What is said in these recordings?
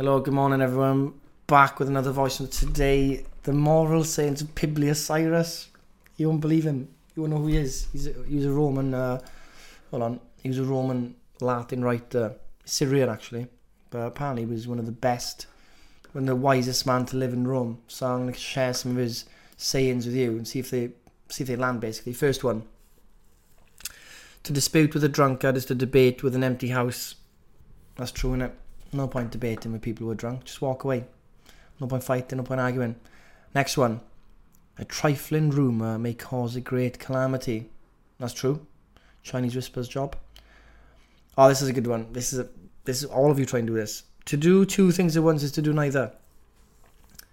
Hello, good morning, everyone. Back with another voice. And today, the moral saint of Publius Syrus. You won't believe him. You won't know who he is. He's a, he was a Roman. Uh, hold on. He was a Roman Latin writer, Syrian actually, but apparently he was one of the best, one of the wisest man to live in Rome. So I'm going to share some of his sayings with you and see if they see if they land. Basically, first one. To dispute with a drunkard is to debate with an empty house. That's true, innit? No point debating with people who are drunk. Just walk away. No point fighting, no point arguing. Next one. A trifling rumour may cause a great calamity. That's true. Chinese whisper's job. Oh, this is a good one. This is a, this is all of you trying to do this. To do two things at once is to do neither.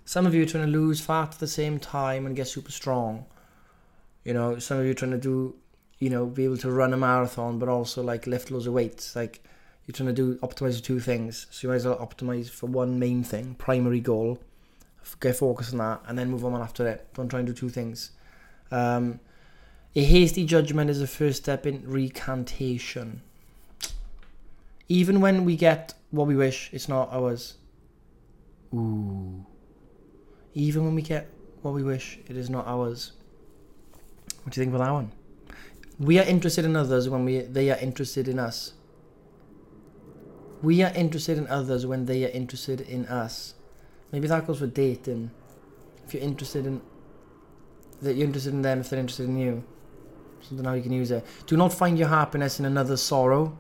Some of you are trying to lose fat at the same time and get super strong. You know, some of you are trying to do, you know, be able to run a marathon, but also like lift loads of weights. Like you're trying to do optimize two things. So you might as well optimize for one main thing, primary goal. Get focused on that, and then move on after it. Don't try and do two things. Um, a hasty judgment is the first step in recantation. Even when we get what we wish, it's not ours. Ooh. Even when we get what we wish, it is not ours. What do you think about that one? We are interested in others when we they are interested in us. We are interested in others when they are interested in us. Maybe that goes for dating. If you're interested in that you're interested in them if they're interested in you. Something how you can use it. Do not find your happiness in another's sorrow.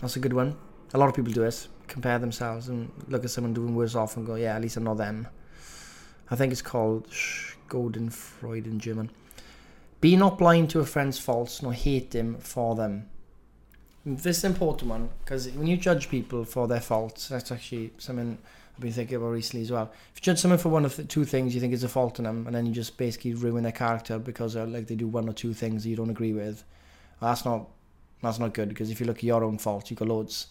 That's a good one. A lot of people do this. Compare themselves and look at someone doing worse off and go, yeah, at least I'm not them. I think it's called Schadenfreude in German. Be not blind to a friend's faults, nor hate him for them. This is an important one because when you judge people for their faults, that's actually something I've been thinking about recently as well. If you judge someone for one of the two things you think is a fault in them, and then you just basically ruin their character because uh, like they do one or two things that you don't agree with, that's not that's not good. Because if you look at your own faults, you've got loads.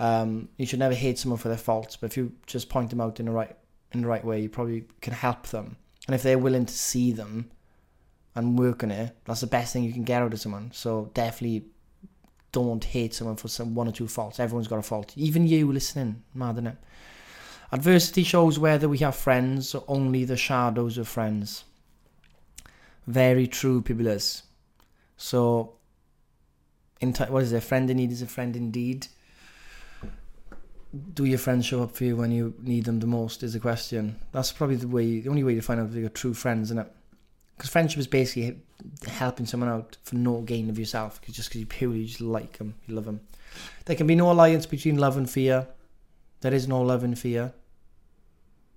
Um, you should never hate someone for their faults, but if you just point them out in the right in the right way, you probably can help them. And if they're willing to see them and work on it, that's the best thing you can get out of someone. So definitely don't hate someone for some one or two faults. Everyone's got a fault. Even you listening, mad isn't it? Adversity shows whether we have friends or only the shadows of friends. Very true, Publius. So, in t- what is it? A friend in need is a friend indeed. Do your friends show up for you when you need them the most? Is the question. That's probably the way, the only way to find out if you're true friends, isn't it? Because friendship is basically helping someone out for no gain of yourself, cause just because you purely just like them, you love them. There can be no alliance between love and fear. There is no love and fear.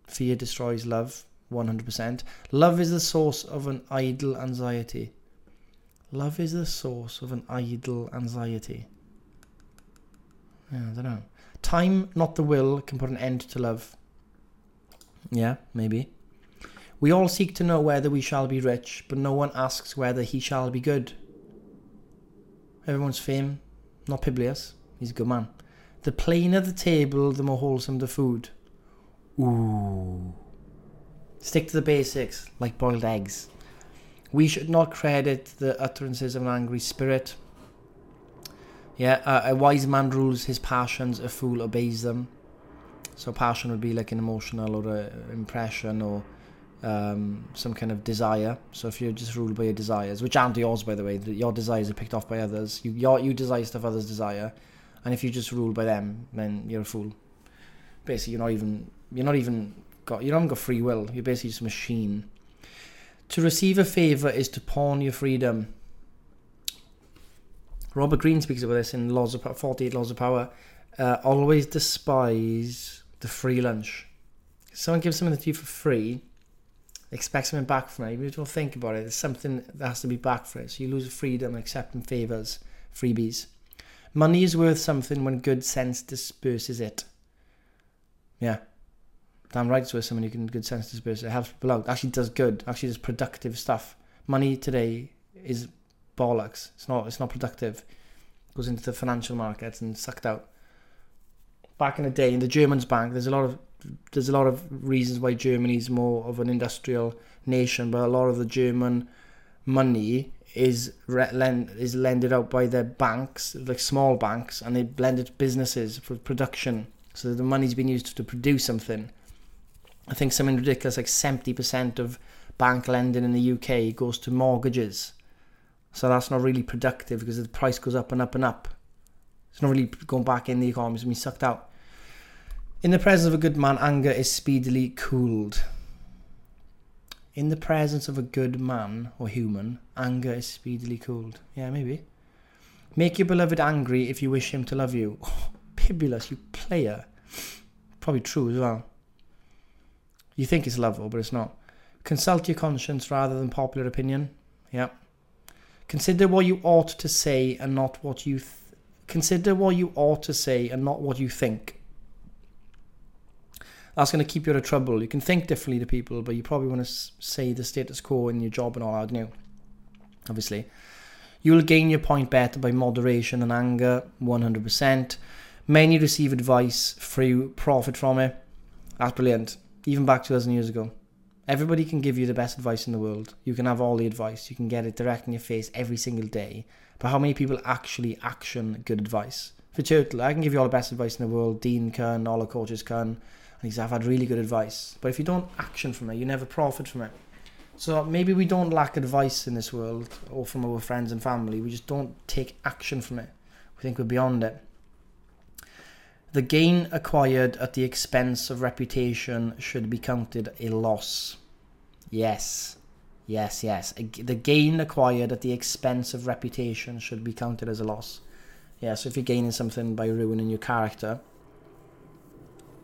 Fear destroys love, 100%. Love is the source of an idle anxiety. Love is the source of an idle anxiety. Yeah, I don't know. Time, not the will, can put an end to love. Yeah, maybe. We all seek to know whether we shall be rich, but no one asks whether he shall be good. Everyone's fame, not Publius. He's a good man. The plainer the table, the more wholesome the food. Ooh. Stick to the basics, like boiled eggs. We should not credit the utterances of an angry spirit. Yeah, a, a wise man rules his passions, a fool obeys them. So passion would be like an emotional or an impression or um, some kind of desire. So if you're just ruled by your desires, which aren't yours, by the way, your desires are picked off by others. You your, you desire stuff others desire, and if you just ruled by them, then you're a fool. Basically, you're not even you're not even got you haven't got free will. You're basically just a machine. To receive a favor is to pawn your freedom. Robert Greene speaks about this in Laws of 48 Laws of Power. Uh, always despise the free lunch. Someone gives something to you for free, expect something back from it. You don't think about it, there's something that has to be back for it. So you lose freedom accepting favors, freebies. Money is worth something when good sense disperses it. Yeah. Damn right it's worth something you can good sense disperse it. It helps people out. Actually does good. Actually does productive stuff. Money today is bollocks. It's not it's not productive. It goes into the financial markets and sucked out. Back in the day in the Germans bank, there's a lot of there's a lot of reasons why Germany's more of an industrial nation, but a lot of the German money is re- lend is lended out by their banks, like small banks, and they blend it to businesses for production. So the money's been used to produce something. I think something ridiculous like 70% of bank lending in the UK goes to mortgages. So that's not really productive because the price goes up and up and up. It's not really going back in the economy, it's been sucked out. In the presence of a good man, anger is speedily cooled. In the presence of a good man or human, anger is speedily cooled. Yeah, maybe. Make your beloved angry if you wish him to love you. Oh, Pibulus, you player. Probably true as well. You think it's lovable, but it's not. Consult your conscience rather than popular opinion. Yeah. Consider what you ought to say and not what you. Th- consider what you ought to say and not what you think. That's going to keep you out of trouble. You can think differently to people, but you probably want to say the status quo in your job and all that, new. Obviously. You will gain your point better by moderation and anger, 100%. Many receive advice, few profit from it. That's brilliant. Even back 2000 years ago. Everybody can give you the best advice in the world. You can have all the advice. You can get it direct in your face every single day. But how many people actually action good advice? For Churchill, I can give you all the best advice in the world. Dean can, all the coaches can. And he's, I've had really good advice. But if you don't action from it, you never profit from it. So maybe we don't lack advice in this world or from our friends and family. We just don't take action from it. We think we're beyond it. The gain acquired at the expense of reputation should be counted a loss. Yes. Yes, yes. The gain acquired at the expense of reputation should be counted as a loss. Yeah, so if you're gaining something by ruining your character,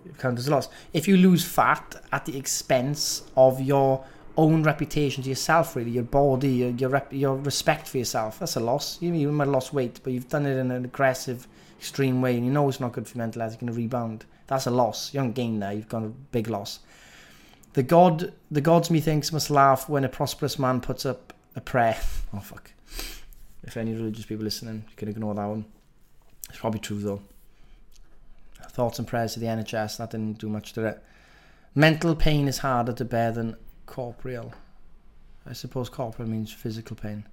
it counts as a loss. If you lose fat at the expense of your own reputation to yourself, really, your body, your your, rep, your respect for yourself, that's a loss. You, might have lost weight, but you've done it in an aggressive, extreme way, and you know it's not good for mental health. You're going to rebound. That's a loss. You haven't gained there. You've got a big loss. The god, the gods methinks must laugh when a prosperous man puts up a prayer. Oh fuck! If any religious people listening, you can ignore that one. It's probably true though. Thoughts and prayers to the NHS. That didn't do much to it. Mental pain is harder to bear than corporeal. I suppose corporeal means physical pain.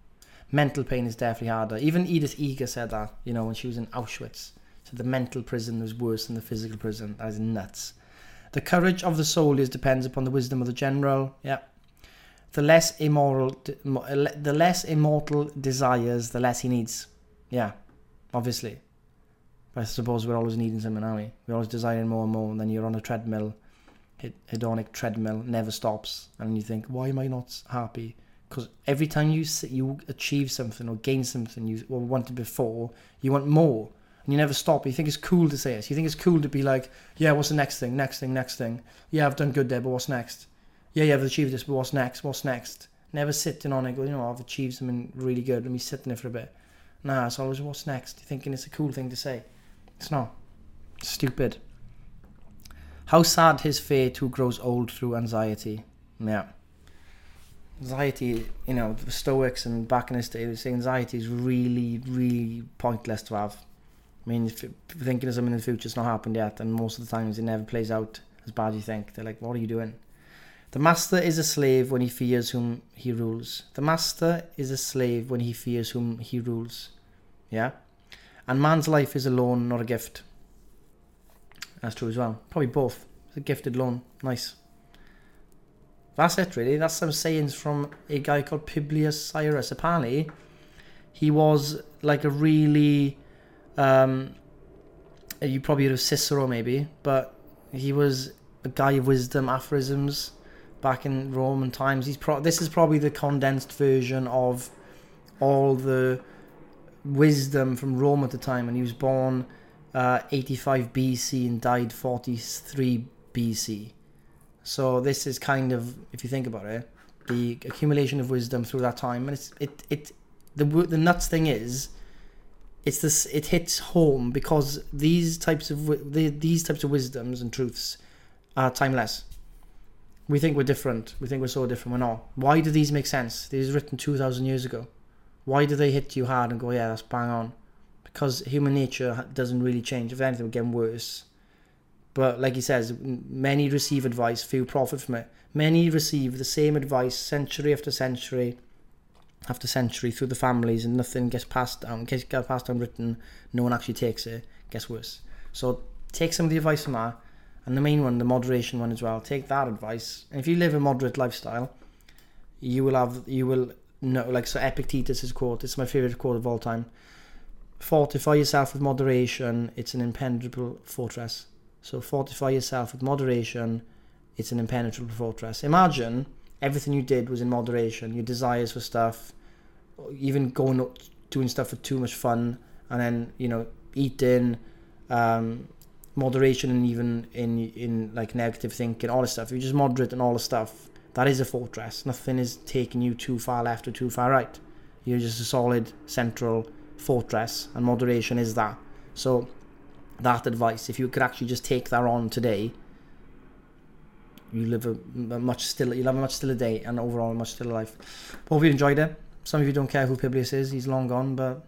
Mental pain is definitely harder. Even Edith Eger said that, you know, when she was in Auschwitz. So the mental prison was worse than the physical prison. That is nuts. The courage of the soldiers depends upon the wisdom of the general. Yeah. The less immoral, the less immortal desires, the less he needs. Yeah, obviously. But I suppose we're always needing something, aren't we? We're always desiring more and more, and then you're on a treadmill hedonic treadmill never stops, and you think, why am I not happy? Because every time you you achieve something or gain something you wanted before, you want more, and you never stop. You think it's cool to say it. You think it's cool to be like, yeah, what's the next thing? Next thing, next thing. Yeah, I've done good there, but what's next? Yeah, yeah, I've achieved this, but what's next? What's next? Never sitting on it, go, you know, I've achieved something really good. Let me sit in it for a bit. Nah, it's always what's next. You're thinking it's a cool thing to say. It's not. stupid. How sad his fate who grows old through anxiety. Yeah. Anxiety, you know, the Stoics and back in his day, they say anxiety is really, really pointless to have. I mean, if thinking of something in the future, it's not happened yet, and most of the times it never plays out as bad as you think. They're like, what are you doing? The master is a slave when he fears whom he rules. The master is a slave when he fears whom he rules. Yeah? And man's life is a loan, not a gift. That's true as well. Probably both. It's a gifted loan. Nice. That's it, really. That's some sayings from a guy called Publius Syrus. Apparently, he was like a really. Um, you probably heard of Cicero, maybe, but he was a guy of wisdom, aphorisms back in Roman times. He's pro- this is probably the condensed version of all the wisdom from Rome at the time, and he was born uh, 85 BC and died 43 BC. So this is kind of, if you think about it, the accumulation of wisdom through that time, and it's it it the the nuts thing is, it's this it hits home because these types of these types of wisdoms and truths are timeless. We think we're different. We think we're so different. We're not. Why do these make sense? These were written two thousand years ago. Why do they hit you hard and go, yeah, that's bang on? because human nature doesn't really change. If anything, we're getting worse. But like he says, many receive advice, few profit from it. Many receive the same advice century after century after century through the families, and nothing gets passed down. Gets passed down written. No one actually takes it. Gets worse. So take some of the advice from that, and the main one, the moderation one as well. Take that advice, and if you live a moderate lifestyle, you will have you will know like so. Epictetus' is quote. It's my favorite quote of all time. Fortify yourself with moderation. It's an impenetrable fortress. So fortify yourself with moderation. It's an impenetrable fortress. Imagine everything you did was in moderation. Your desires for stuff, even going up, doing stuff for too much fun, and then you know eating, um, moderation, and even in in like negative thinking, all this stuff. You just moderate and all the stuff, that is a fortress. Nothing is taking you too far left or too far right. You're just a solid central fortress, and moderation is that. So that advice, if you could actually just take that on today, you live a, a much still you'll have a much stiller day and overall a much stiller life. Hope you enjoyed it. Some of you don't care who Publius is, he's long gone, but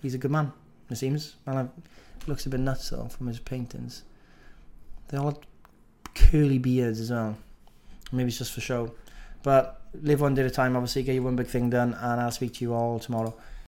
he's a good man, it seems. And looks a bit nuts though from his paintings. They all have curly beards as well. Maybe it's just for show. But live one day at a time, obviously, get your one big thing done, and I'll speak to you all tomorrow.